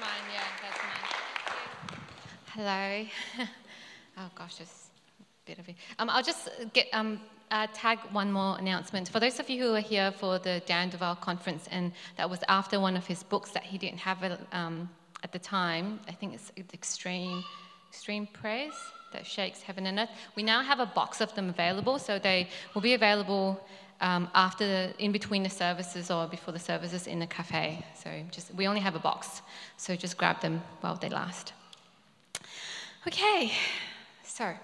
mine. Yeah, that's mine. Hello. oh gosh, it's a bit of it. Um, I'll just get um, uh, tag one more announcement. For those of you who are here for the Dan Duval conference, and that was after one of his books that he didn't have um, at the time. I think it's Extreme, Extreme Prayers that shakes heaven and earth. We now have a box of them available, so they will be available um, after the, in between the services or before the services in the cafe. So just we only have a box, so just grab them while they last. Okay, so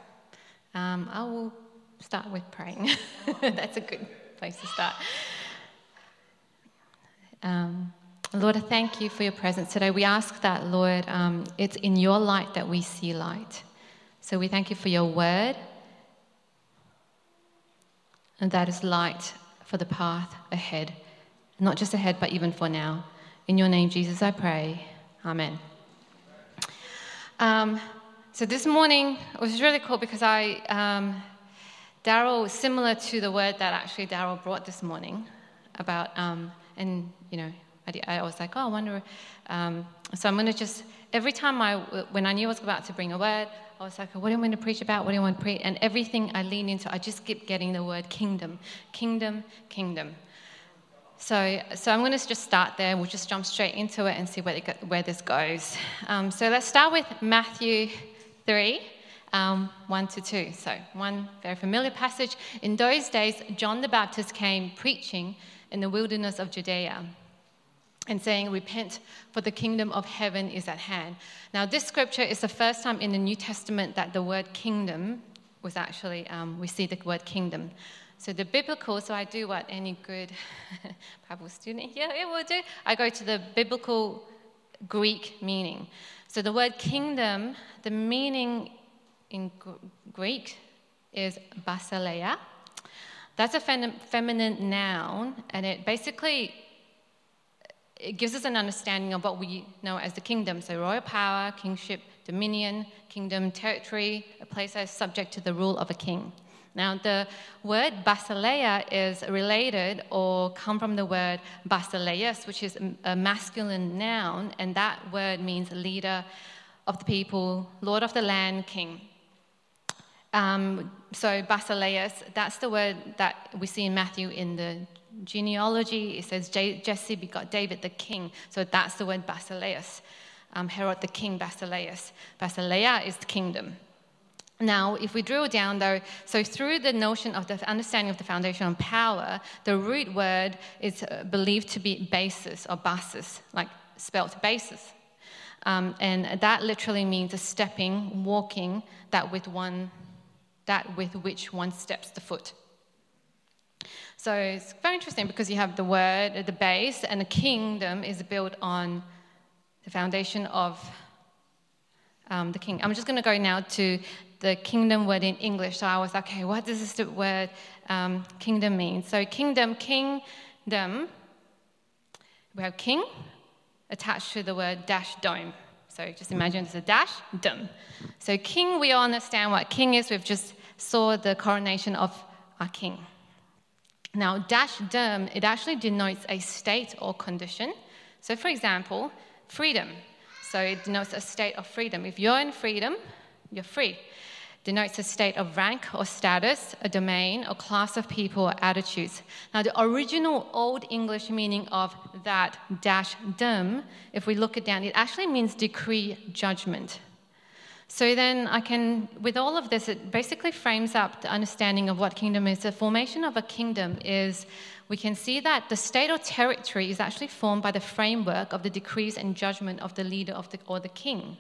um, I will start with praying. That's a good place to start. Um, Lord, I thank you for your presence today. We ask that, Lord, um, it's in your light that we see light. So we thank you for your word and that is light for the path ahead. Not just ahead, but even for now. In your name, Jesus, I pray. Amen. Um, so this morning was really cool because I, um, Daryl, similar to the word that actually Daryl brought this morning about, um, and you know, I, I, was like, oh, I wonder. Um, so I'm going to just every time I, when I knew I was about to bring a word, I was like, what do you want to preach about? What do you want to preach? And everything I lean into, I just keep getting the word kingdom, kingdom, kingdom. So, so I'm going to just start there. We'll just jump straight into it and see where, where this goes. Um, so let's start with Matthew 3. Um, 1 to 2. So, one very familiar passage. In those days, John the Baptist came preaching in the wilderness of Judea and saying, Repent, for the kingdom of heaven is at hand. Now, this scripture is the first time in the New Testament that the word kingdom was actually, um, we see the word kingdom. So, the biblical, so I do what any good Bible student here will do. I go to the biblical Greek meaning. So, the word kingdom, the meaning in Greek is basileia. That's a fem- feminine noun, and it basically it gives us an understanding of what we know as the kingdom. So, royal power, kingship, dominion, kingdom, territory, a place that is subject to the rule of a king. Now, the word basileia is related or come from the word basileus, which is a masculine noun, and that word means leader of the people, lord of the land, king. Um, so, basileus, that's the word that we see in Matthew in the genealogy, it says Jesse begot David the king. So that's the word Basileus. Um, Herod the king, Basileus. Basileia is the kingdom. Now, if we drill down though, so through the notion of the understanding of the foundation of power, the root word is uh, believed to be basis or basis, like spelt basis. Um, and that literally means a stepping, walking, that with one, that with which one steps the foot. So it's very interesting because you have the word at the base, and the kingdom is built on the foundation of um, the king. I'm just going to go now to the kingdom word in English. So I was okay, what does this word um, kingdom mean? So kingdom, kingdom, we have king attached to the word dash dome. So just imagine it's a dash dome. So king, we all understand what king is. We've just saw the coronation of our king. Now, dash derm, it actually denotes a state or condition. So, for example, freedom. So, it denotes a state of freedom. If you're in freedom, you're free. Denotes a state of rank or status, a domain or class of people or attitudes. Now, the original Old English meaning of that dash derm, if we look it down, it actually means decree judgment. So then I can, with all of this, it basically frames up the understanding of what kingdom is. The formation of a kingdom is we can see that the state or territory is actually formed by the framework of the decrees and judgment of the leader of the, or the king.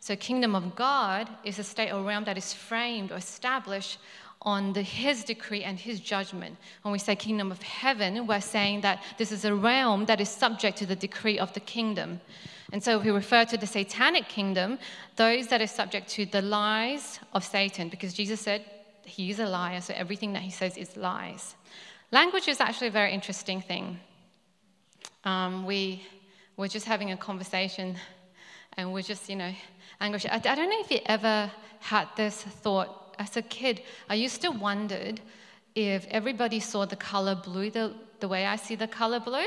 So, kingdom of God is a state or realm that is framed or established on the, his decree and his judgment. When we say kingdom of heaven, we're saying that this is a realm that is subject to the decree of the kingdom. And so we refer to the satanic kingdom, those that are subject to the lies of Satan, because Jesus said he is a liar, so everything that he says is lies. Language is actually a very interesting thing. Um, we were just having a conversation, and we're just, you know, anguish. I, I don't know if you ever had this thought as a kid. I used to wondered if everybody saw the color blue the, the way I see the color blue.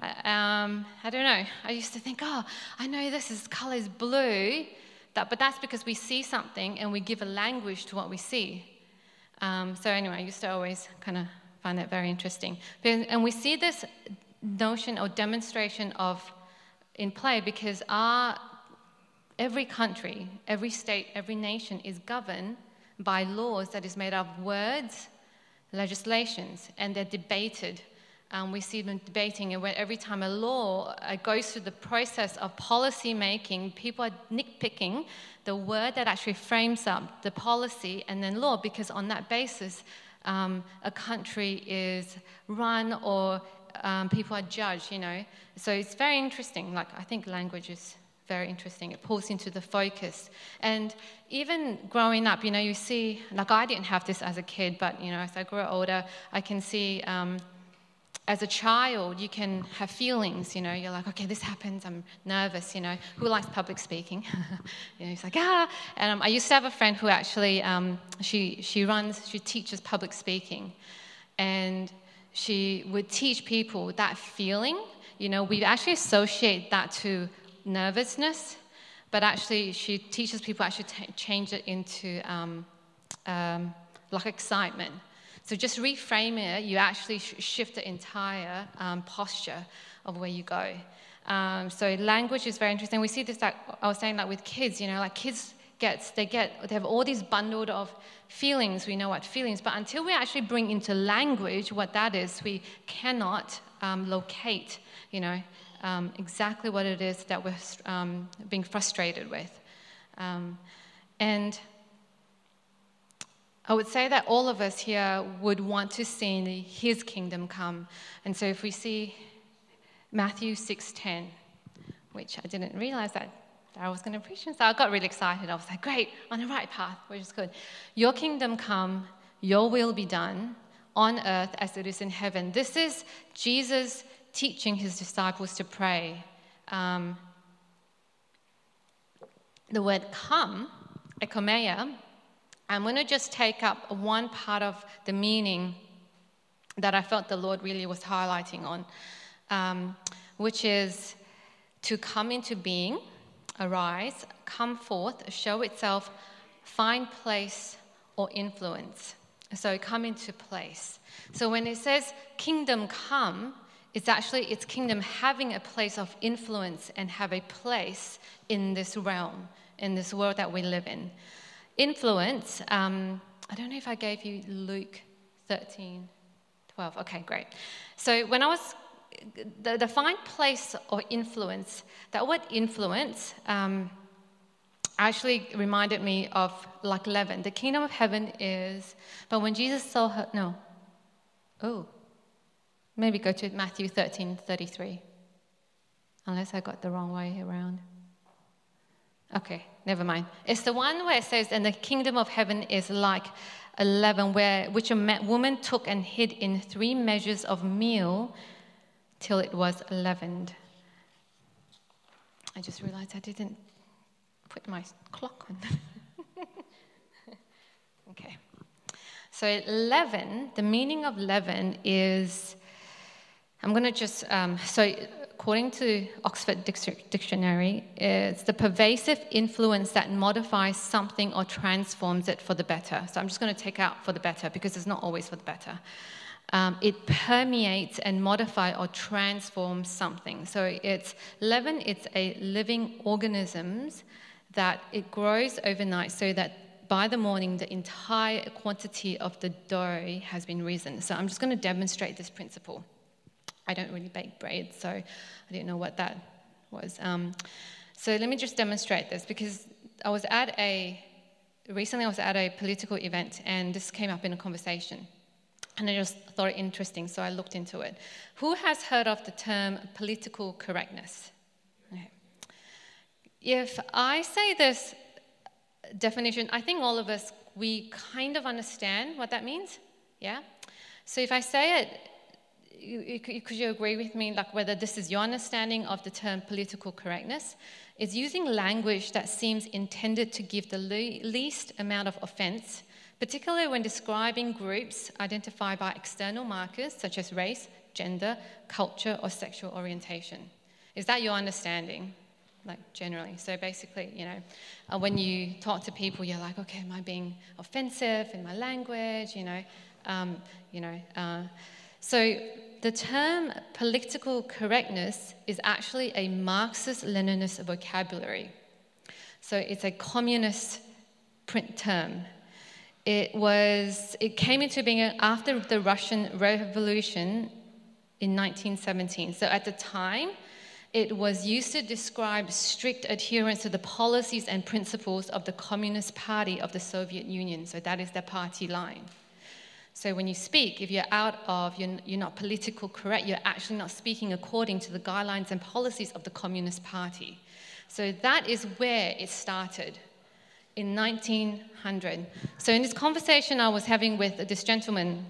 Um, I don't know. I used to think, oh, I know this is color is blue, that, but that's because we see something and we give a language to what we see. Um, so anyway, I used to always kind of find that very interesting. And we see this notion or demonstration of in play because our every country, every state, every nation is governed by laws that is made up of words, legislations, and they're debated. Um, we see them debating, and every time a law uh, goes through the process of policy making, people are nitpicking the word that actually frames up the policy and then law, because on that basis, um, a country is run or um, people are judged, you know. So it's very interesting. Like, I think language is very interesting. It pulls into the focus. And even growing up, you know, you see, like I didn't have this as a kid, but, you know, as I grow older, I can see um, as a child, you can have feelings, you know, you're like, okay, this happens, I'm nervous, you know. Who likes public speaking? you know, he's like, ah. And um, I used to have a friend who actually, um, she, she runs, she teaches public speaking. And she would teach people that feeling. You know, we actually associate that to nervousness, but actually she teaches people actually t- change it into um, um, like excitement. So just reframe it, you actually sh- shift the entire um, posture of where you go. Um, so language is very interesting. We see this, like I was saying, like with kids, you know, like kids get, they get, they have all these bundled of feelings. We know what feelings, but until we actually bring into language what that is, we cannot um, locate, you know, um, exactly what it is that we're um, being frustrated with. Um, and I would say that all of us here would want to see His kingdom come. And so if we see Matthew 6:10, which I didn't realize that I was going to preach, and so I got really excited. I was like, "Great, on the right path, which is good." Your kingdom come, your will be done on earth as it is in heaven. This is Jesus teaching his disciples to pray. Um, the word come, ekomeia, I'm going to just take up one part of the meaning that I felt the Lord really was highlighting on, um, which is to come into being, arise, come forth, show itself, find place or influence. So come into place. So when it says kingdom come, it's actually its kingdom having a place of influence and have a place in this realm, in this world that we live in. Influence, um, I don't know if I gave you Luke 13, 12. Okay, great. So when I was, the, the find place or influence, that word influence um, actually reminded me of like leaven. The kingdom of heaven is, but when Jesus saw her, no. Oh, Maybe go to Matthew 13 33. Unless I got the wrong way around. Okay, never mind. It's the one where it says, And the kingdom of heaven is like a leaven, where, which a woman took and hid in three measures of meal till it was leavened. I just realized I didn't put my clock on. okay. So, leaven, the meaning of leaven is I'm going to just, um, so according to Oxford Dictionary, it's the pervasive influence that modifies something or transforms it for the better. So I'm just going to take out for the better because it's not always for the better. Um, it permeates and modifies or transforms something. So it's leaven, it's a living organisms that it grows overnight so that by the morning the entire quantity of the dough has been risen. So I'm just going to demonstrate this principle. I don't really bake bread, so I didn't know what that was. Um, so let me just demonstrate this because I was at a recently I was at a political event and this came up in a conversation. And I just thought it interesting, so I looked into it. Who has heard of the term political correctness? Okay. If I say this definition, I think all of us, we kind of understand what that means. Yeah? So if I say it could you agree with me, like whether this is your understanding of the term political correctness? Is using language that seems intended to give the le- least amount of offense, particularly when describing groups identified by external markers such as race, gender, culture, or sexual orientation. Is that your understanding? Like generally. So basically, you know, uh, when you talk to people, you're like, okay, am I being offensive in my language? You know, um, you know. Uh, so the term political correctness is actually a Marxist Leninist vocabulary. So it's a communist print term. It was it came into being after the Russian Revolution in 1917. So at the time, it was used to describe strict adherence to the policies and principles of the Communist Party of the Soviet Union. So that is their party line. So when you speak, if you're out of, you're, you're not political correct, you're actually not speaking according to the guidelines and policies of the Communist Party. So that is where it started in 1900. So in this conversation I was having with this gentleman,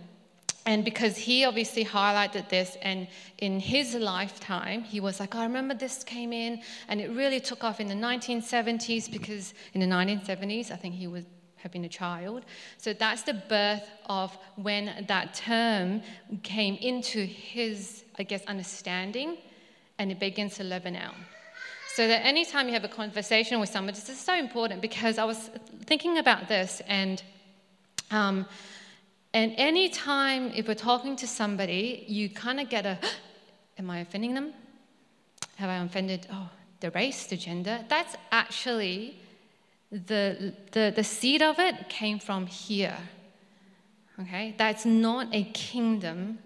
and because he obviously highlighted this, and in his lifetime, he was like, oh, I remember this came in, and it really took off in the 1970s because in the 1970s, I think he was been a child. So that's the birth of when that term came into his, I guess, understanding, and it begins to level out. So that anytime you have a conversation with somebody, this is so important because I was thinking about this, and um, and anytime if we're talking to somebody, you kind of get a, am I offending them? Have I offended? Oh, the race, the gender. That's actually the, the, the seed of it came from here. Okay? That's not a kingdom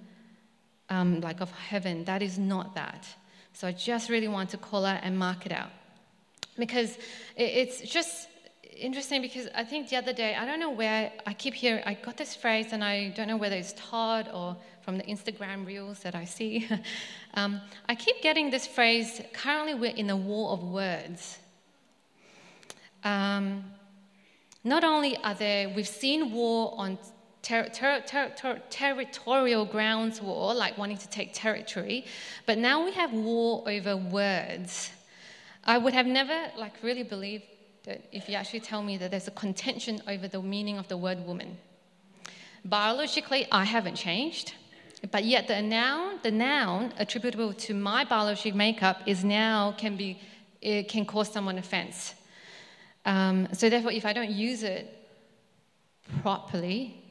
um, like of heaven. That is not that. So I just really want to call out and mark it out. Because it's just interesting because I think the other day, I don't know where I keep hearing, I got this phrase and I don't know whether it's Todd or from the Instagram reels that I see. um, I keep getting this phrase currently we're in a war of words. Um, not only are there, we've seen war on ter- ter- ter- territorial grounds war, like wanting to take territory, but now we have war over words. I would have never like really believed that if you actually tell me that there's a contention over the meaning of the word woman. Biologically, I haven't changed, but yet the noun, the noun attributable to my biological makeup is now can be it can cause someone offense. Um, so, therefore, if I don't use it properly,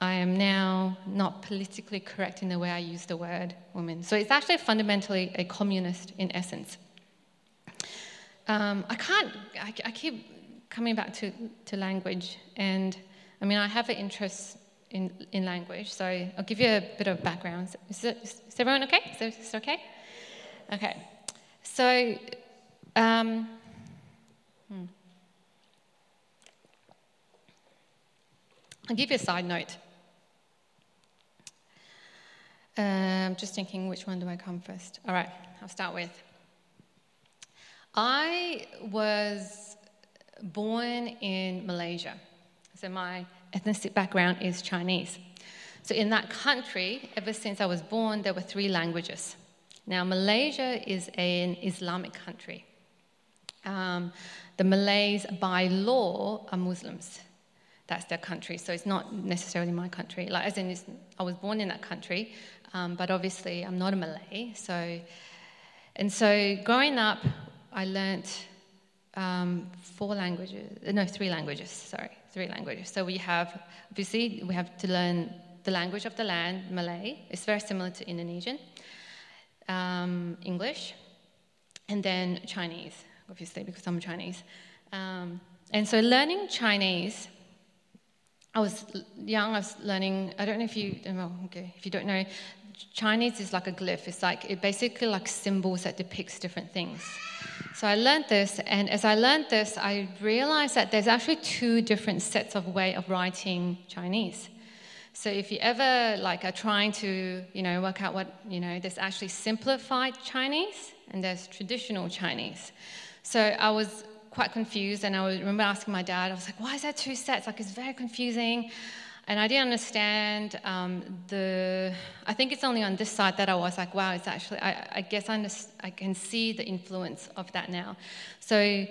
I am now not politically correct in the way I use the word woman. So, it's actually fundamentally a communist in essence. Um, I can't, I, I, keep coming back to, to language, and I mean, I have an interest in, in language, so I'll give you a bit of background. Is, it, is everyone okay? Is this okay? Okay. So, um, hmm. I'll give you a side note. I'm just thinking which one do I come first? All right, I'll start with. I was born in Malaysia. So my ethnic background is Chinese. So in that country, ever since I was born, there were three languages. Now, Malaysia is an Islamic country. Um, the Malays, by law, are Muslims that's their country. So it's not necessarily my country. Like as in, I was born in that country, um, but obviously I'm not a Malay. So, and so growing up, I learnt um, four languages. No, three languages. Sorry, three languages. So we have obviously we have to learn the language of the land, Malay. It's very similar to Indonesian. Um, English, and then Chinese, obviously because I'm Chinese. Um, and so learning Chinese I was young, I was learning, I don't know if you, oh, okay, if you don't know, Chinese is like a glyph. It's like, it basically like symbols that depicts different things. So I learned this, and as I learned this, I realized that there's actually two different sets of way of writing Chinese. So if you ever like are trying to, you know, work out what, you know, there's actually simplified Chinese and there's traditional Chinese. So I was quite confused, and I remember asking my dad, I was like, why is there two sets? Like, it's very confusing. And I didn't understand um, the. I think it's only on this side that I was like, wow, it's actually. I, I guess I, I can see the influence of that now. So,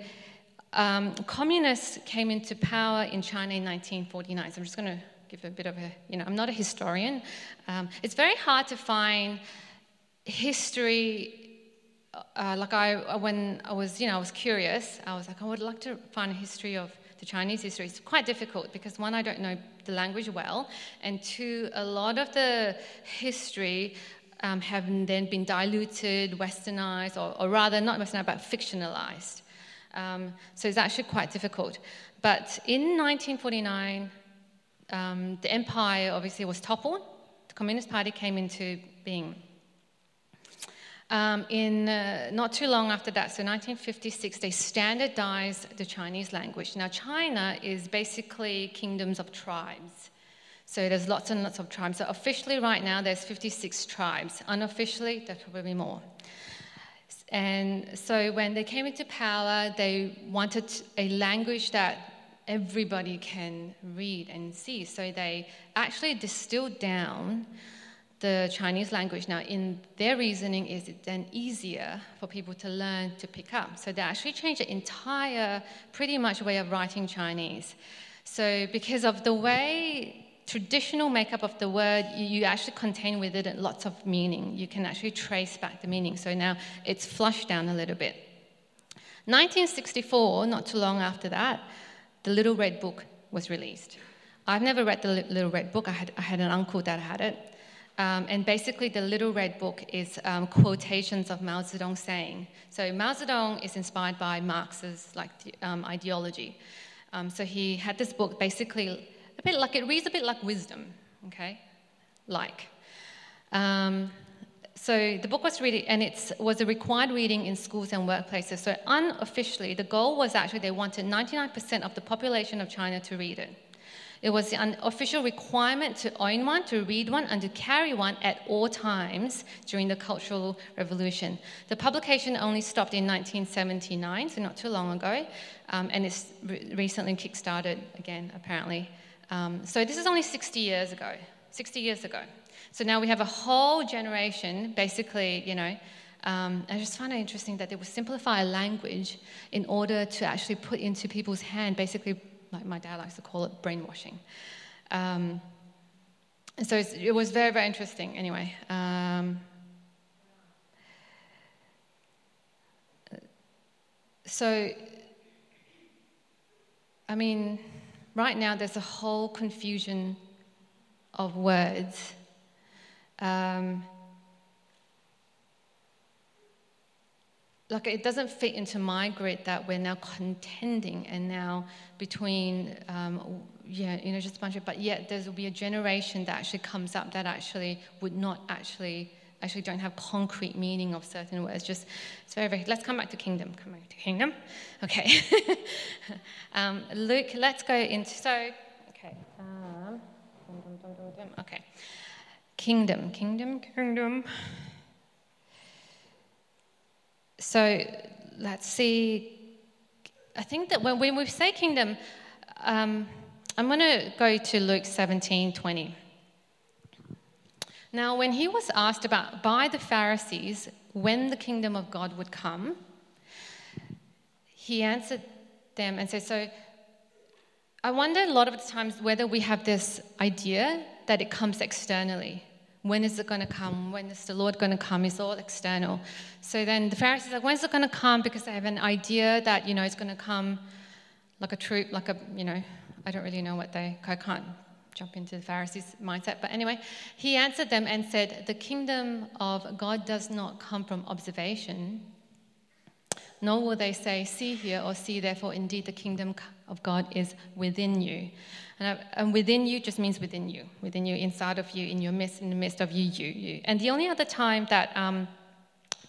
um, communists came into power in China in 1949. So I'm just going to give a bit of a, you know, I'm not a historian. Um, it's very hard to find history. Uh, like I, when I was, you know, I was curious. I was like, I would like to find a history of the Chinese history. It's quite difficult because one, I don't know the language well, and two, a lot of the history um, have then been diluted, westernized, or, or rather not westernized, but fictionalized. Um, so it's actually quite difficult. But in 1949, um, the empire obviously was toppled. The Communist Party came into being. Um, in uh, not too long after that, so 1956, they standardized the Chinese language. Now, China is basically kingdoms of tribes. So there's lots and lots of tribes. So officially, right now, there's 56 tribes. Unofficially, there's probably more. And so when they came into power, they wanted a language that everybody can read and see. So they actually distilled down the Chinese language. Now, in their reasoning, is it then easier for people to learn to pick up? So they actually changed the entire, pretty much, way of writing Chinese. So because of the way traditional makeup of the word, you, actually contain within it lots of meaning. You can actually trace back the meaning. So now it's flushed down a little bit. 1964, not too long after that, the Little Red Book was released. I've never read the Little Red Book. I had, I had an uncle that had it. Um, and basically, the Little Red Book is um, quotations of Mao Zedong saying. So Mao Zedong is inspired by Marx's like um, ideology. Um, so he had this book basically a bit like it reads a bit like wisdom, okay? Like. Um, so the book was reading, and it was a required reading in schools and workplaces. So unofficially, the goal was actually they wanted 99% of the population of China to read it. It was an official requirement to own one, to read one, and to carry one at all times during the Cultural Revolution. The publication only stopped in 1979, so not too long ago, um, and it's re- recently kickstarted again, apparently. Um, so this is only 60 years ago. 60 years ago. So now we have a whole generation, basically, you know. Um, I just find it interesting that they would simplify language in order to actually put into people's hand, basically, like my dad likes to call it, brainwashing. Um, so it was very, very interesting. Anyway, um, so I mean right now there's a whole confusion of words. Um, like it doesn't fit into my grid that we're now contending and now between um, yeah you know just a bunch of but yet there will be a generation that actually comes up that actually would not actually actually don't have concrete meaning of certain words. Just it's very, very. Let's come back to kingdom. Come back to kingdom. Okay. um, Luke, let's go into so. Okay. Um, okay. Kingdom, kingdom, kingdom. So let's see. I think that when, we say kingdom, um, I'm going to go to Luke 17 20. Now, when he was asked about by the Pharisees when the kingdom of God would come, he answered them and said, So I wonder a lot of the times whether we have this idea that it comes externally. When is it going to come? When is the Lord going to come? It's all external. So then the Pharisees are like, when's it going to come? Because they have an idea that, you know, it's going to come like a troop, like a, you know, I don't really know what they, I can't jump into the Pharisees' mindset. But anyway, he answered them and said, The kingdom of God does not come from observation, nor will they say, See here or see there, for indeed the kingdom of God is within you. And, and within you just means within you, within you, inside of you, in your midst, in the midst of you, you, you. And the only other time that um,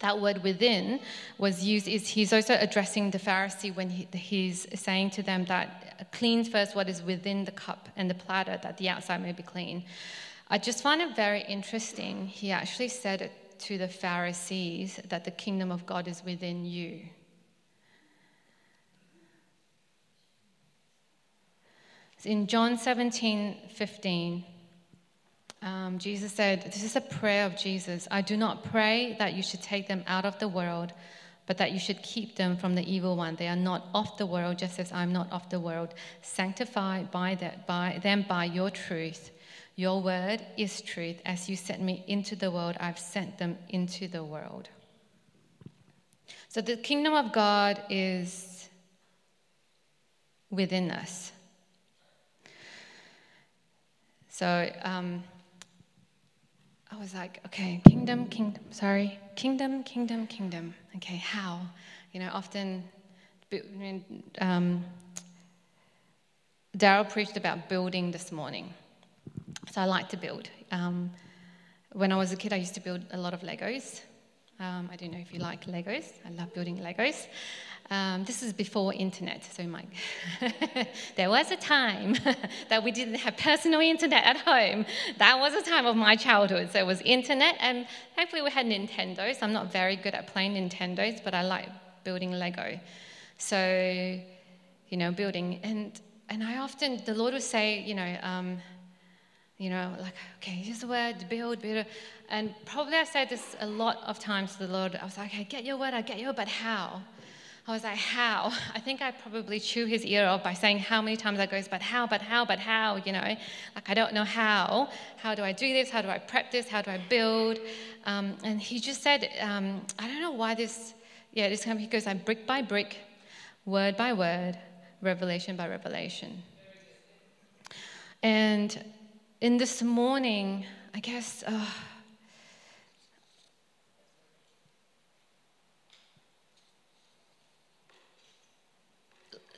that word within was used is he's also addressing the Pharisee when he, he's saying to them that clean first what is within the cup and the platter, that the outside may be clean. I just find it very interesting. He actually said it to the Pharisees that the kingdom of God is within you. In John 17 15, um, Jesus said, This is a prayer of Jesus. I do not pray that you should take them out of the world, but that you should keep them from the evil one. They are not of the world, just as I'm not of the world. Sanctify by, that, by them by your truth. Your word is truth. As you sent me into the world, I've sent them into the world. So the kingdom of God is within us. So um, I was like, okay, kingdom, kingdom, sorry, kingdom, kingdom, kingdom. Okay, how? You know, often um, Daryl preached about building this morning. So I like to build. Um, when I was a kid, I used to build a lot of Legos. Um, I don't know if you like Legos. I love building Legos. Um, this is before internet, so my there was a time that we didn't have personal internet at home. That was a time of my childhood. So it was internet, and thankfully we had Nintendos. I'm not very good at playing Nintendos, but I like building Lego. So, you know, building and and I often the Lord would say, you know. Um, you know, like, okay, here's the word, build, build. And probably I said this a lot of times to the Lord. I was like, okay, get your word, I get your, but how? I was like, how? I think I probably chew his ear off by saying how many times I goes, but how, but how, but how, you know? Like, I don't know how. How do I do this? How do I prep this? How do I build? Um, and he just said, um, I don't know why this, yeah, this of, he goes like brick by brick, word by word, revelation by revelation. And in this morning, I guess, uh,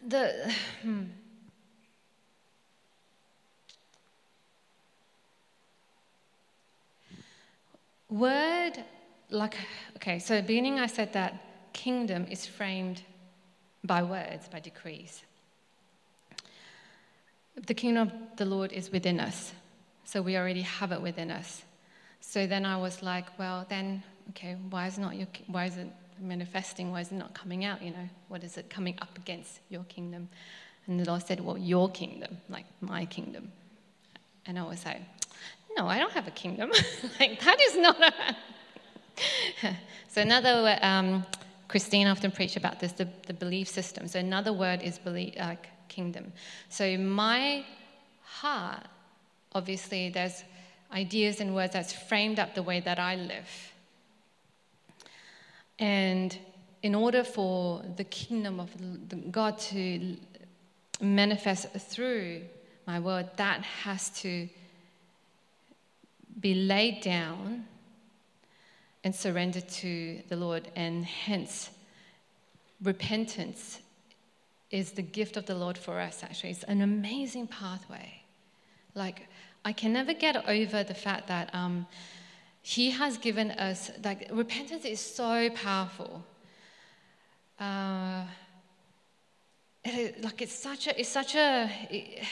the hmm. word like okay so at the beginning i said that kingdom is framed by words by decrees the kingdom of the lord is within us so we already have it within us so then i was like well then okay why is not your why is it manifesting? Why is it not coming out? You know, what is it coming up against your kingdom? And the Lord said, Well, your kingdom, like my kingdom. And I was like, No, I don't have a kingdom. like, that is not a. so, another, um, Christine often preached about this the, the belief system. So, another word is belief, uh, kingdom. So, my heart, obviously, there's ideas and words that's framed up the way that I live. And in order for the kingdom of God to manifest through my word, that has to be laid down and surrendered to the Lord. And hence, repentance is the gift of the Lord for us, actually. It's an amazing pathway. Like, I can never get over the fact that. Um, he has given us, like, repentance is so powerful. Uh, like, it's such a, it's such a, it,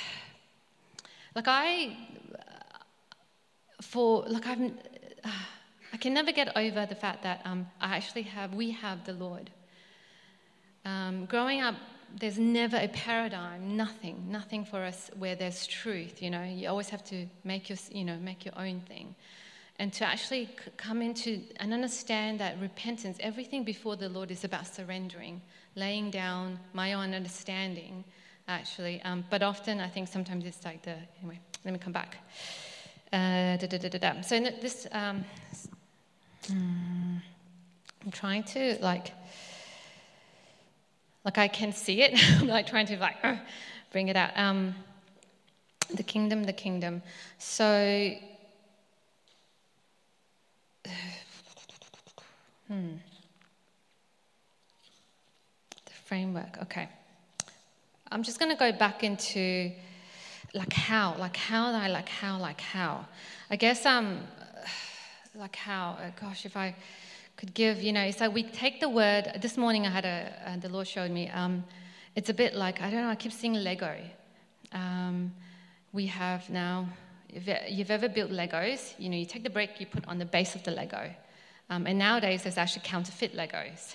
like, I, for, like, I'm, uh, I can never get over the fact that um, I actually have, we have the Lord. Um, growing up, there's never a paradigm, nothing, nothing for us where there's truth. You know, you always have to make your, you know, make your own thing and to actually come into and understand that repentance, everything before the Lord is about surrendering, laying down my own understanding, actually. Um, but often I think sometimes it's like the, anyway, let me come back. Uh, da, da, da, so this, um, I'm trying to like, like I can see it. I'm like trying to like bring it out. Um, the kingdom, the kingdom. So Hmm. The framework, okay. I'm just going to go back into like how, like how, I like how, like how. I guess um, like how. Uh, gosh, if I could give, you know, it's like we take the word. This morning I had a, uh, the Lord showed me. Um, it's a bit like I don't know. I keep seeing Lego. Um, we have now. If you've ever built Legos, you know, you take the brick, you put on the base of the Lego. Um, and nowadays, there's actually counterfeit Legos.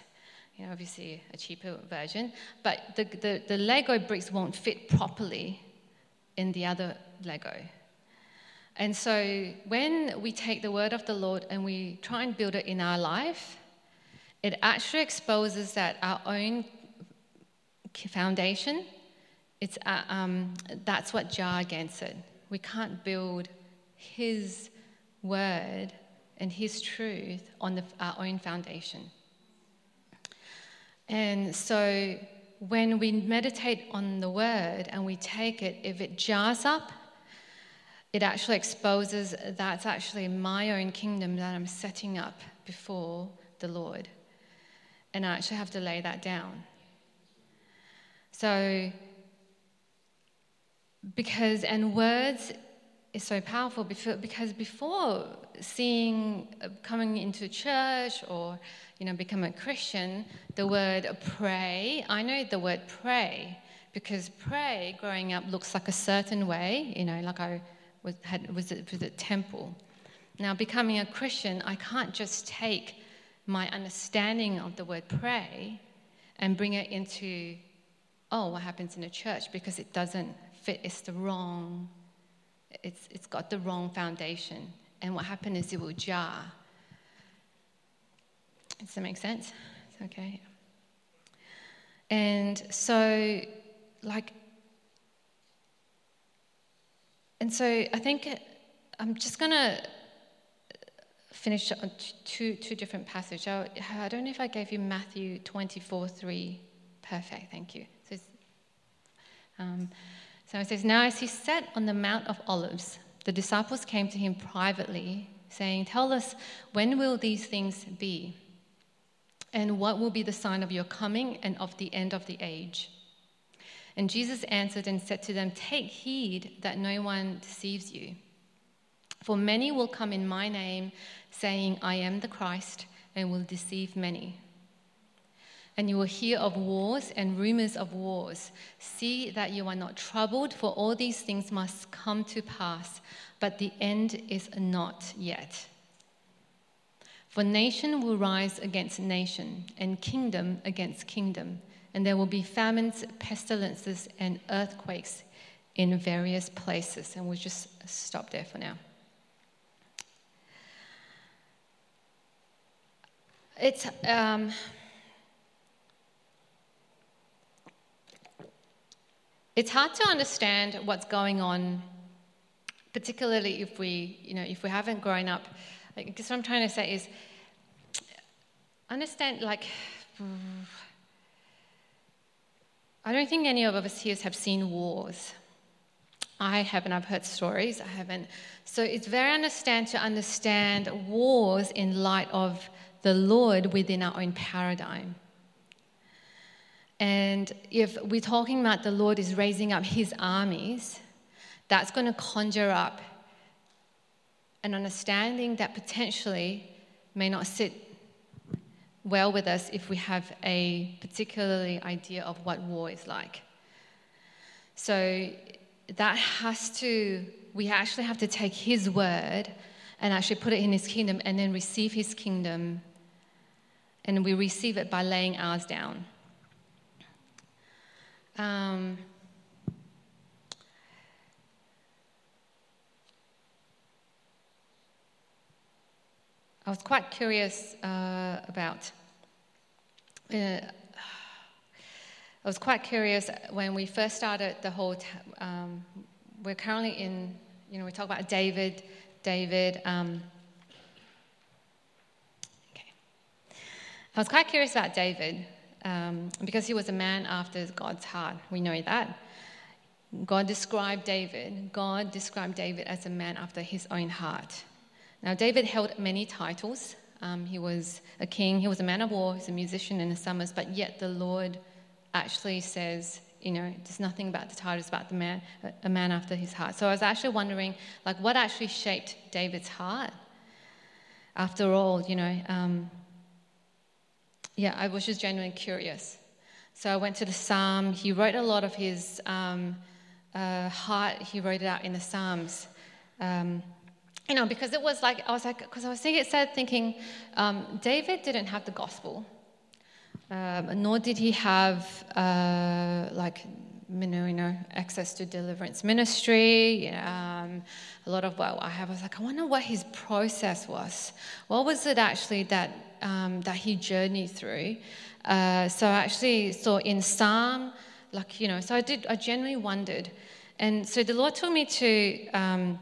You know, obviously, a cheaper version. But the, the, the Lego bricks won't fit properly in the other Lego. And so, when we take the word of the Lord and we try and build it in our life, it actually exposes that our own foundation, it's, uh, um, that's what jar against it. We can't build His word and His truth on the, our own foundation. And so when we meditate on the word and we take it, if it jars up, it actually exposes that's actually my own kingdom that I'm setting up before the Lord. And I actually have to lay that down. So, because, and words is so powerful because before seeing, uh, coming into church or, you know, become a Christian, the word pray, I know the word pray because pray growing up looks like a certain way, you know, like I was, had, was, at, temple. Now, becoming a Christian, I can't just take my understanding of the word pray and bring it into oh, what happens in a church because it doesn't fit, it's the wrong, it's, it's got the wrong foundation. And what happens is it will jar. Does that make sense? It's okay. And so, like, and so I think I'm just going to finish on two, two different passages. I don't know if I gave you Matthew 24 3. Perfect, thank you. Um, so it says, Now as he sat on the Mount of Olives, the disciples came to him privately, saying, Tell us, when will these things be? And what will be the sign of your coming and of the end of the age? And Jesus answered and said to them, Take heed that no one deceives you. For many will come in my name, saying, I am the Christ, and will deceive many and you will hear of wars and rumors of wars. See that you are not troubled, for all these things must come to pass, but the end is not yet. For nation will rise against nation, and kingdom against kingdom, and there will be famines, pestilences, and earthquakes in various places. And we'll just stop there for now. It's. Um, It's hard to understand what's going on, particularly if we, you know, if we haven't grown up. Because what I'm trying to say is, understand, like, I don't think any of us here have seen wars. I haven't. I've heard stories. I haven't. So it's very understand to understand wars in light of the Lord within our own paradigm. And if we're talking about the Lord is raising up his armies, that's going to conjure up an understanding that potentially may not sit well with us if we have a particularly idea of what war is like. So that has to, we actually have to take his word and actually put it in his kingdom and then receive his kingdom. And we receive it by laying ours down. Um, I was quite curious uh, about. Uh, I was quite curious when we first started the whole. T- um, we're currently in, you know, we talk about David. David. Um, okay. I was quite curious about David um, because he was a man after God's heart. We know that. God described David, God described David as a man after his own heart. Now, David held many titles. Um, he was a king, he was a man of war, he's a musician in the summers, but yet the Lord actually says, you know, there's nothing about the title, it's about the man, a man after his heart. So I was actually wondering, like, what actually shaped David's heart? After all, you know, um, yeah, I was just genuinely curious. So I went to the Psalm. He wrote a lot of his um, uh, heart, he wrote it out in the Psalms. Um, you know, because it was like, I was like, because I was thinking, it said thinking, um, David didn't have the gospel, um, nor did he have uh, like you know, access to deliverance ministry. Um, a lot of what I have I was like, I wonder what his process was. What was it actually that um, that he journeyed through. Uh, so I actually saw in Psalm, like, you know, so I did, I genuinely wondered. And so the Lord took me to um,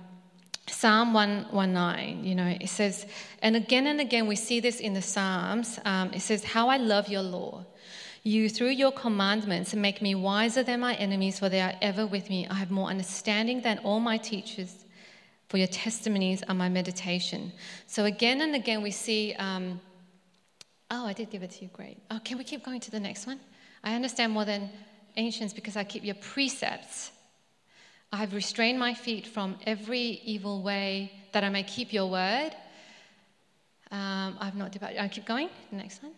Psalm 119, you know, it says, and again and again we see this in the Psalms. Um, it says, How I love your law. You, through your commandments, make me wiser than my enemies, for they are ever with me. I have more understanding than all my teachers, for your testimonies are my meditation. So again and again we see, um, oh, I did give it to you, great. Oh, can we keep going to the next one? I understand more than ancients because I keep your precepts. I have restrained my feet from every evil way that I may keep your word. Um, I've not. I keep going. The next one.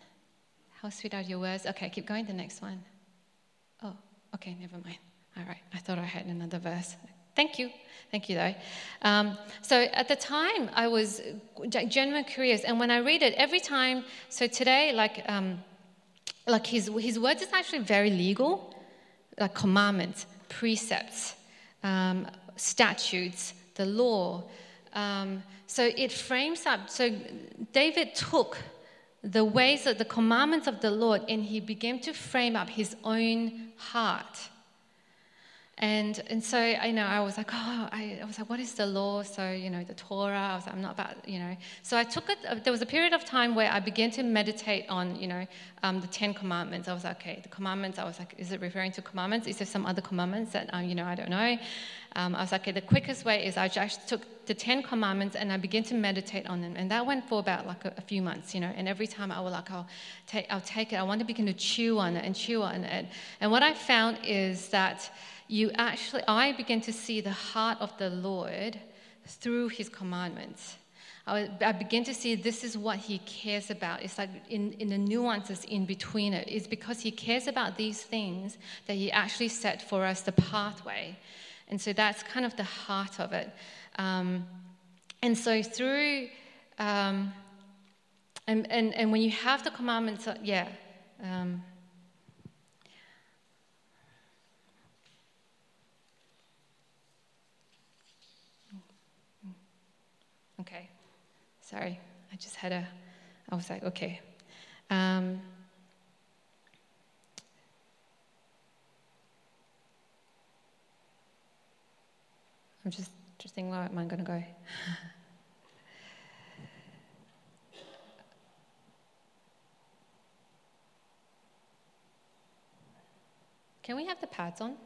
How sweet are your words. Okay, keep going. The next one. Oh, okay, never mind. All right. I thought I had another verse. Thank you. Thank you, though. Um, so at the time, I was genuinely curious. And when I read it, every time, so today, like, um, like his, his words is actually very legal, like commandments, precepts um, statutes, the law. Um, so it frames up. So David took the ways of the commandments of the Lord and he began to frame up his own heart. And, and so, you know, I was like, oh, I, I, was like, what is the law? So, you know, the Torah, I was like, I'm not about, you know. So I took it, there was a period of time where I began to meditate on, you know, um, the Ten Commandments. I was like, okay, the commandments, I was like, is it referring to commandments? Is there some other commandments that, um, you know, I don't know? Um, I was like, okay, the quickest way is I just took the Ten Commandments and I began to meditate on them. And that went for about like a, a few months, you know. And every time I was like, I'll take, I'll take it. I want to begin to chew on it and chew on it. And what I found is that, you actually, I begin to see the heart of the Lord through his commandments. I, begin to see this is what he cares about. It's like in, in the nuances in between it. It's because he cares about these things that he actually set for us the pathway. And so that's kind of the heart of it. Um, and so through, um, and, and, and when you have the commandments, uh, yeah. Um, Okay. Sorry. I just had a, I was like, okay. Um, I'm just, just thinking, where am I going to go? Can we have the pads on?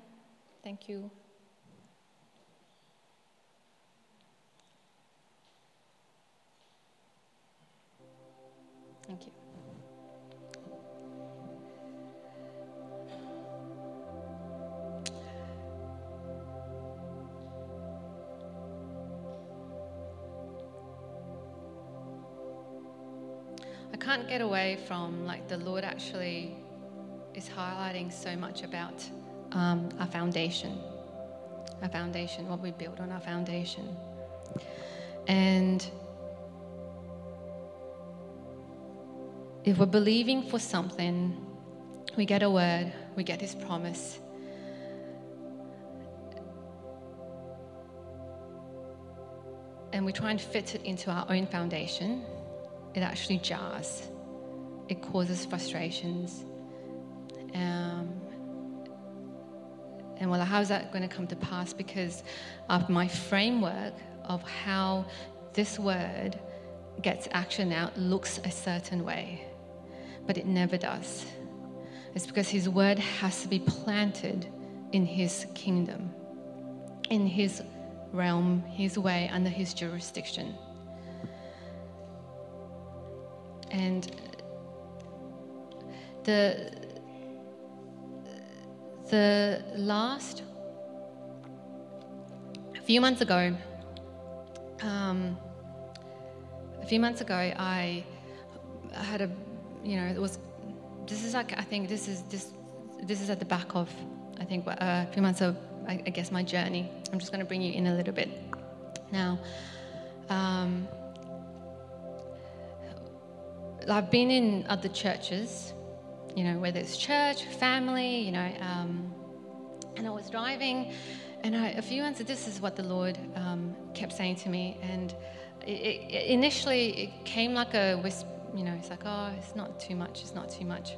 Thank you. Thank you. I can't get away from like the Lord actually is highlighting so much about um, our foundation, our foundation, what we build on our foundation. And If we're believing for something, we get a word, we get this promise. And we try and fit it into our own foundation, it actually jars. It causes frustrations. Um, and well, how is that going to come to pass? Because of my framework of how this word gets action out looks a certain way but it never does. It's because His word has to be planted in His kingdom, in His realm, His way, under His jurisdiction. And the the last a few months ago, um, a few months ago, I had a you know, it was. This is like I think this is this this is at the back of I think uh, a few months of I, I guess my journey. I'm just going to bring you in a little bit now. Um, I've been in other churches, you know, whether it's church, family, you know, um, and I was driving, and I, a few months. This is what the Lord um, kept saying to me, and it, it, initially it came like a whisper you know, it's like, oh, it's not too much, it's not too much.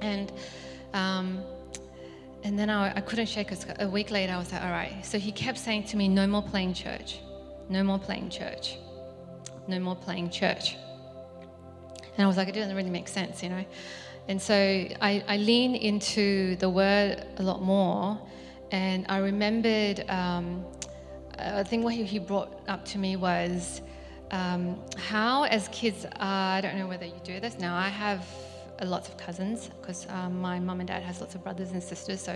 And, um, and then I, I couldn't shake it. A week later, I was like, all right. So he kept saying to me, no more playing church, no more playing church, no more playing church. And I was like, it doesn't really make sense, you know. And so I, I leaned into the word a lot more. And I remembered, um, I think what he brought up to me was um, how, as kids, uh, I don't know whether you do this now, I have lots of cousins because um, my mum and dad has lots of brothers and sisters, so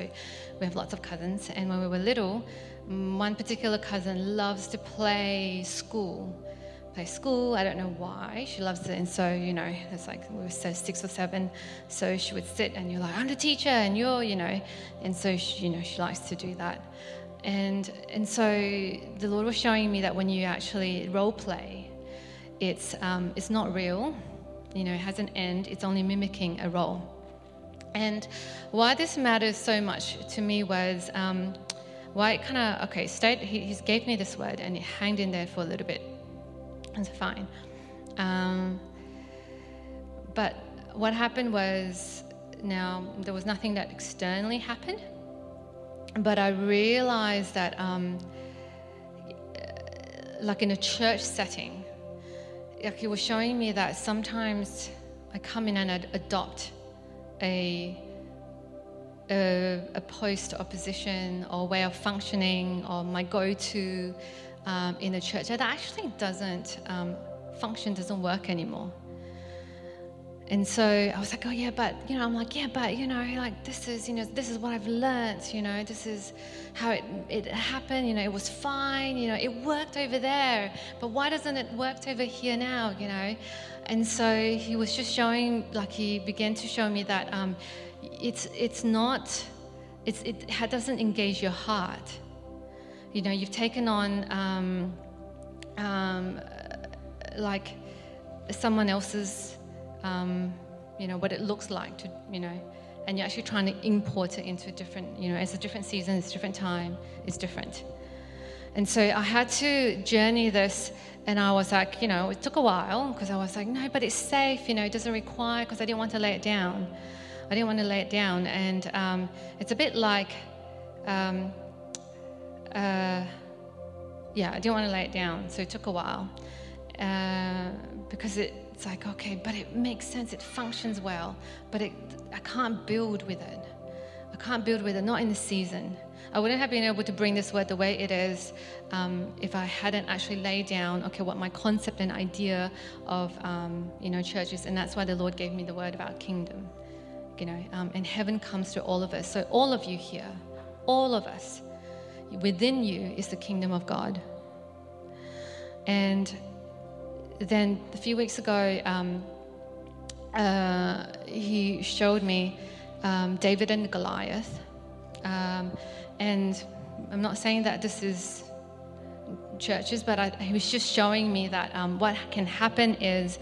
we have lots of cousins. And when we were little, one particular cousin loves to play school play school. I don't know why. She loves it. And so, you know, it's like we were so six or seven. So she would sit and you're like, I'm the teacher and you're, you know. And so, she, you know, she likes to do that. And, and so the Lord was showing me that when you actually role play, it's, um, it's not real. You know, it has an end. It's only mimicking a role. And why this matters so much to me was um, why it kind of, okay, stayed, he, he gave me this word and it hanged in there for a little bit. It's fine. Um, but what happened was now there was nothing that externally happened, but I realized that, um, like in a church setting, like it was showing me that sometimes I come in and I'd adopt a a, a post opposition or way of functioning or my go-to um, in a church that actually doesn't um, function, doesn't work anymore. And so I was like, oh yeah, but you know, I'm like, yeah, but you know, like this is, you know, this is what I've learned, you know, this is how it, it happened, you know, it was fine, you know, it worked over there, but why doesn't it work over here now, you know? And so he was just showing, like he began to show me that um, it's it's not, it's it doesn't engage your heart you know, you've taken on um, um, like someone else's, um, you know, what it looks like to, you know, and you're actually trying to import it into a different, you know, it's a different season, it's a different time, it's different. And so I had to journey this, and I was like, you know, it took a while because I was like, no, but it's safe, you know, it doesn't require, because I didn't want to lay it down. I didn't want to lay it down. And um, it's a bit like, um, uh, yeah, I didn't want to lay it down, so it took a while. Uh, because it, it's like, okay, but it makes sense, it functions well, but it, I can't build with it. I can't build with it, not in the season. I wouldn't have been able to bring this word the way it is um, if I hadn't actually laid down, okay, what my concept and idea of, um, you know, church is. And that's why the Lord gave me the word about kingdom, you know, um, and heaven comes to all of us. So all of you here, all of us, within you is the kingdom of God. And then a few weeks ago, um, uh, he showed me um, David and Goliath. Um, and I'm not saying that this is churches, but I, he was just showing me that um, what can happen is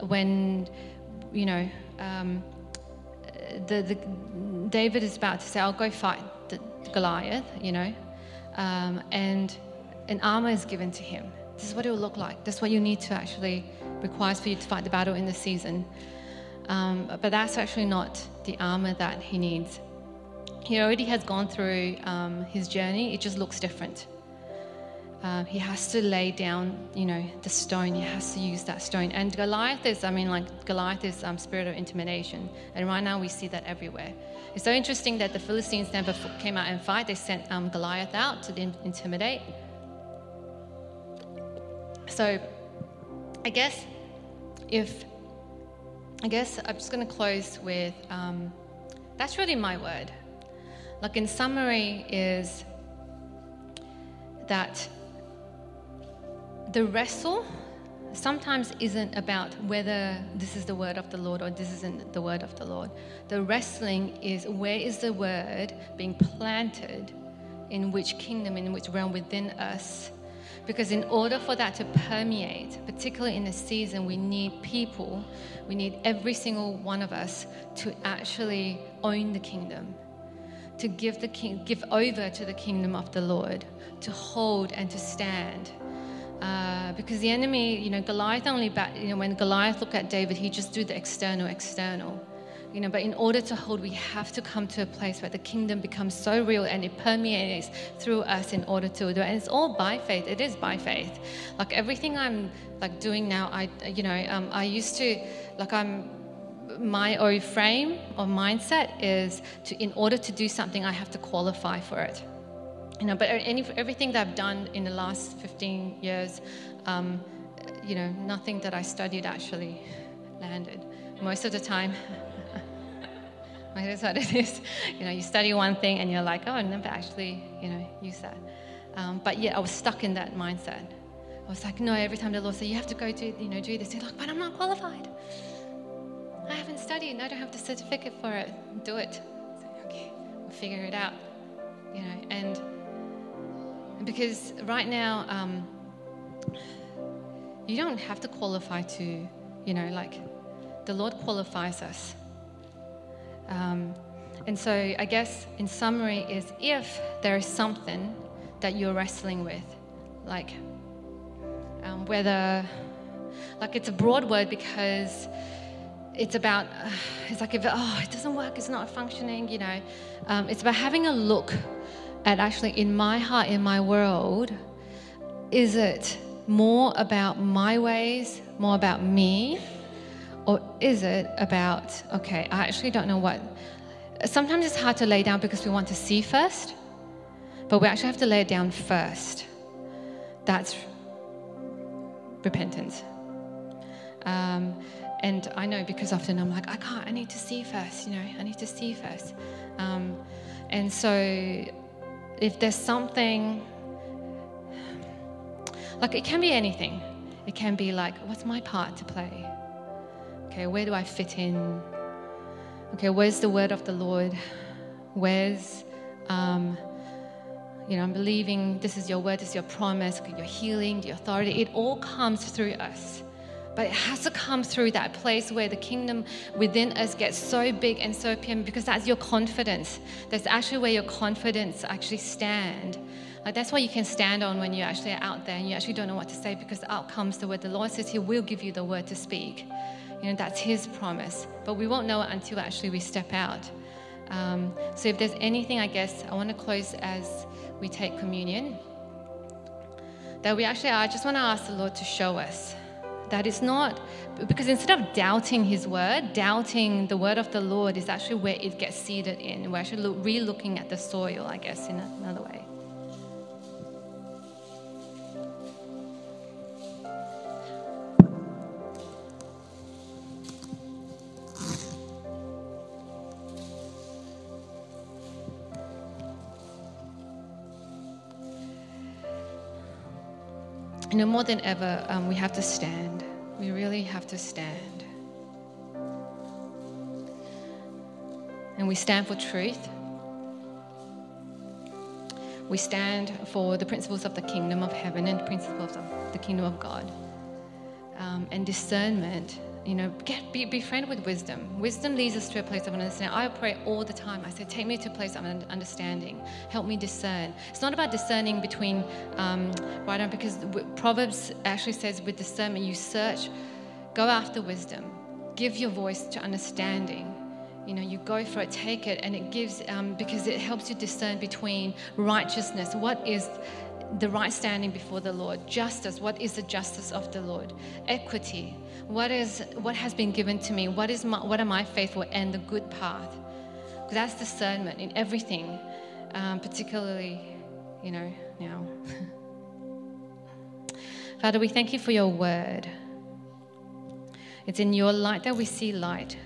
when, you know, um, the, the David is about to say, "I'll go fight the Goliath," you know, um, and an armor is given to him. This is what it will look like. This is what you need to actually requires for you to fight the battle in the season. Um, but that's actually not the armor that he needs. He already has gone through um, his journey. It just looks different. Uh, he has to lay down, you know, the stone. He has to use that stone. And Goliath is, I mean, like Goliath is um, spirit of intimidation. And right now we see that everywhere. It's so interesting that the Philistines never came out and fight. They sent um, Goliath out to intimidate. So, I guess if I guess I'm just going to close with um, that's really my word. Like in summary, is that the wrestle sometimes isn't about whether this is the word of the Lord or this isn't the word of the Lord. The wrestling is where is the word being planted in which kingdom, in which realm within us. Because in order for that to permeate, particularly in the season, we need people, we need every single one of us to actually own the kingdom, to give the king, give over to the kingdom of the Lord, to hold and to stand Uh, because the enemy, you know, Goliath only, back, you know, when Goliath looked at David, he just do the external, external. You know, but in order to hold, we have to come to a place where the kingdom becomes so real and it permeates through us in order to do it. And it's all by faith. It is by faith. Like everything I'm like doing now, I, you know, um, I used to, like I'm, my own frame or mindset is to, in order to do something, I have to qualify for it. You know, but any, everything that I've done in the last 15 years, um, you know, nothing that I studied actually landed most of the time. It is what it is. You know, you study one thing and you're like, oh, I never actually, you know, use that. Um, but yet I was stuck in that mindset. I was like, no, every time the Lord said, you have to go do, you know, do this. He's like, but I'm not qualified. I haven't studied. and I don't have the certificate for it. Do it. So, okay, we'll figure it out. You know, and because right now, um, you don't have to qualify to, you know, like the Lord qualifies us. Um, and so, I guess in summary, is if there is something that you're wrestling with, like um, whether, like it's a broad word because it's about, uh, it's like if, oh, it doesn't work, it's not functioning, you know. Um, it's about having a look at actually in my heart, in my world, is it more about my ways, more about me? Or is it about, okay, I actually don't know what. Sometimes it's hard to lay down because we want to see first, but we actually have to lay it down first. That's repentance. Um, and I know because often I'm like, I can't, I need to see first, you know, I need to see first. Um, and so if there's something, like it can be anything, it can be like, what's my part to play? Okay, where do I fit in? Okay, where's the word of the Lord? Where's, um, you know, I'm believing this is your word, this is your promise, your healing, your authority. It all comes through us. But it has to come through that place where the kingdom within us gets so big and so pure because that's your confidence. That's actually where your confidence actually stand. Like that's what you can stand on when you're actually out there and you actually don't know what to say because out comes the word. The Lord says He will give you the word to speak. You know, that's His promise. But we won't know it until actually we step out. Um, so if there's anything, I guess, I want to close as we take communion. That we actually, I just want to ask the Lord to show us that it's not, because instead of doubting His word, doubting the word of the Lord is actually where it gets seeded in. We're actually re looking at the soil, I guess, in another way. You know, more than ever, um, we have to stand. We really have to stand. And we stand for truth. We stand for the principles of the kingdom of heaven and principles of the kingdom of God. Um, and discernment you know, get, be, be friend with wisdom. Wisdom leads us to a place of understanding. I pray all the time. I say, take me to a place of understanding. Help me discern. It's not about discerning between um, right on, because Proverbs actually says with discernment, you search, go after wisdom, give your voice to understanding. You know, you go for it, take it, and it gives um, because it helps you discern between righteousness. What is the right standing before the Lord, justice, what is the justice of the Lord, equity, what is what has been given to me, what is my, what am I faithful and the good path. That's discernment in everything, um, particularly, you know, now. Father, we thank you for your word. It's in your light that we see light.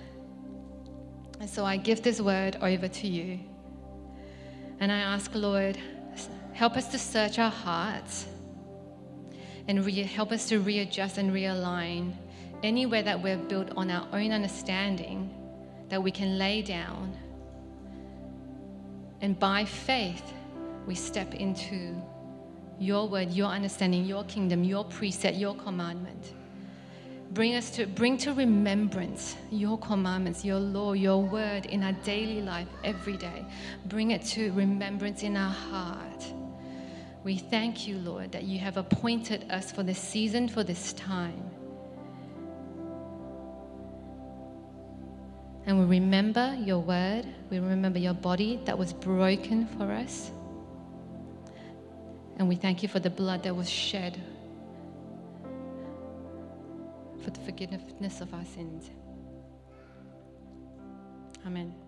And so I give this word over to you. And I ask, Lord, Help us to search our hearts and re- help us to readjust and realign anywhere that we're built on our own understanding that we can lay down. And by faith, we step into your word, your understanding, your kingdom, your precept, your commandment. Bring us to bring to remembrance your commandments, your law, your word in our daily life every day. Bring it to remembrance in our heart We thank you, Lord, that you have appointed us for this season, for this time. And we remember your word, we remember your body that was broken for us. And we thank you for the blood that was shed for the forgiveness of our sins. Amen.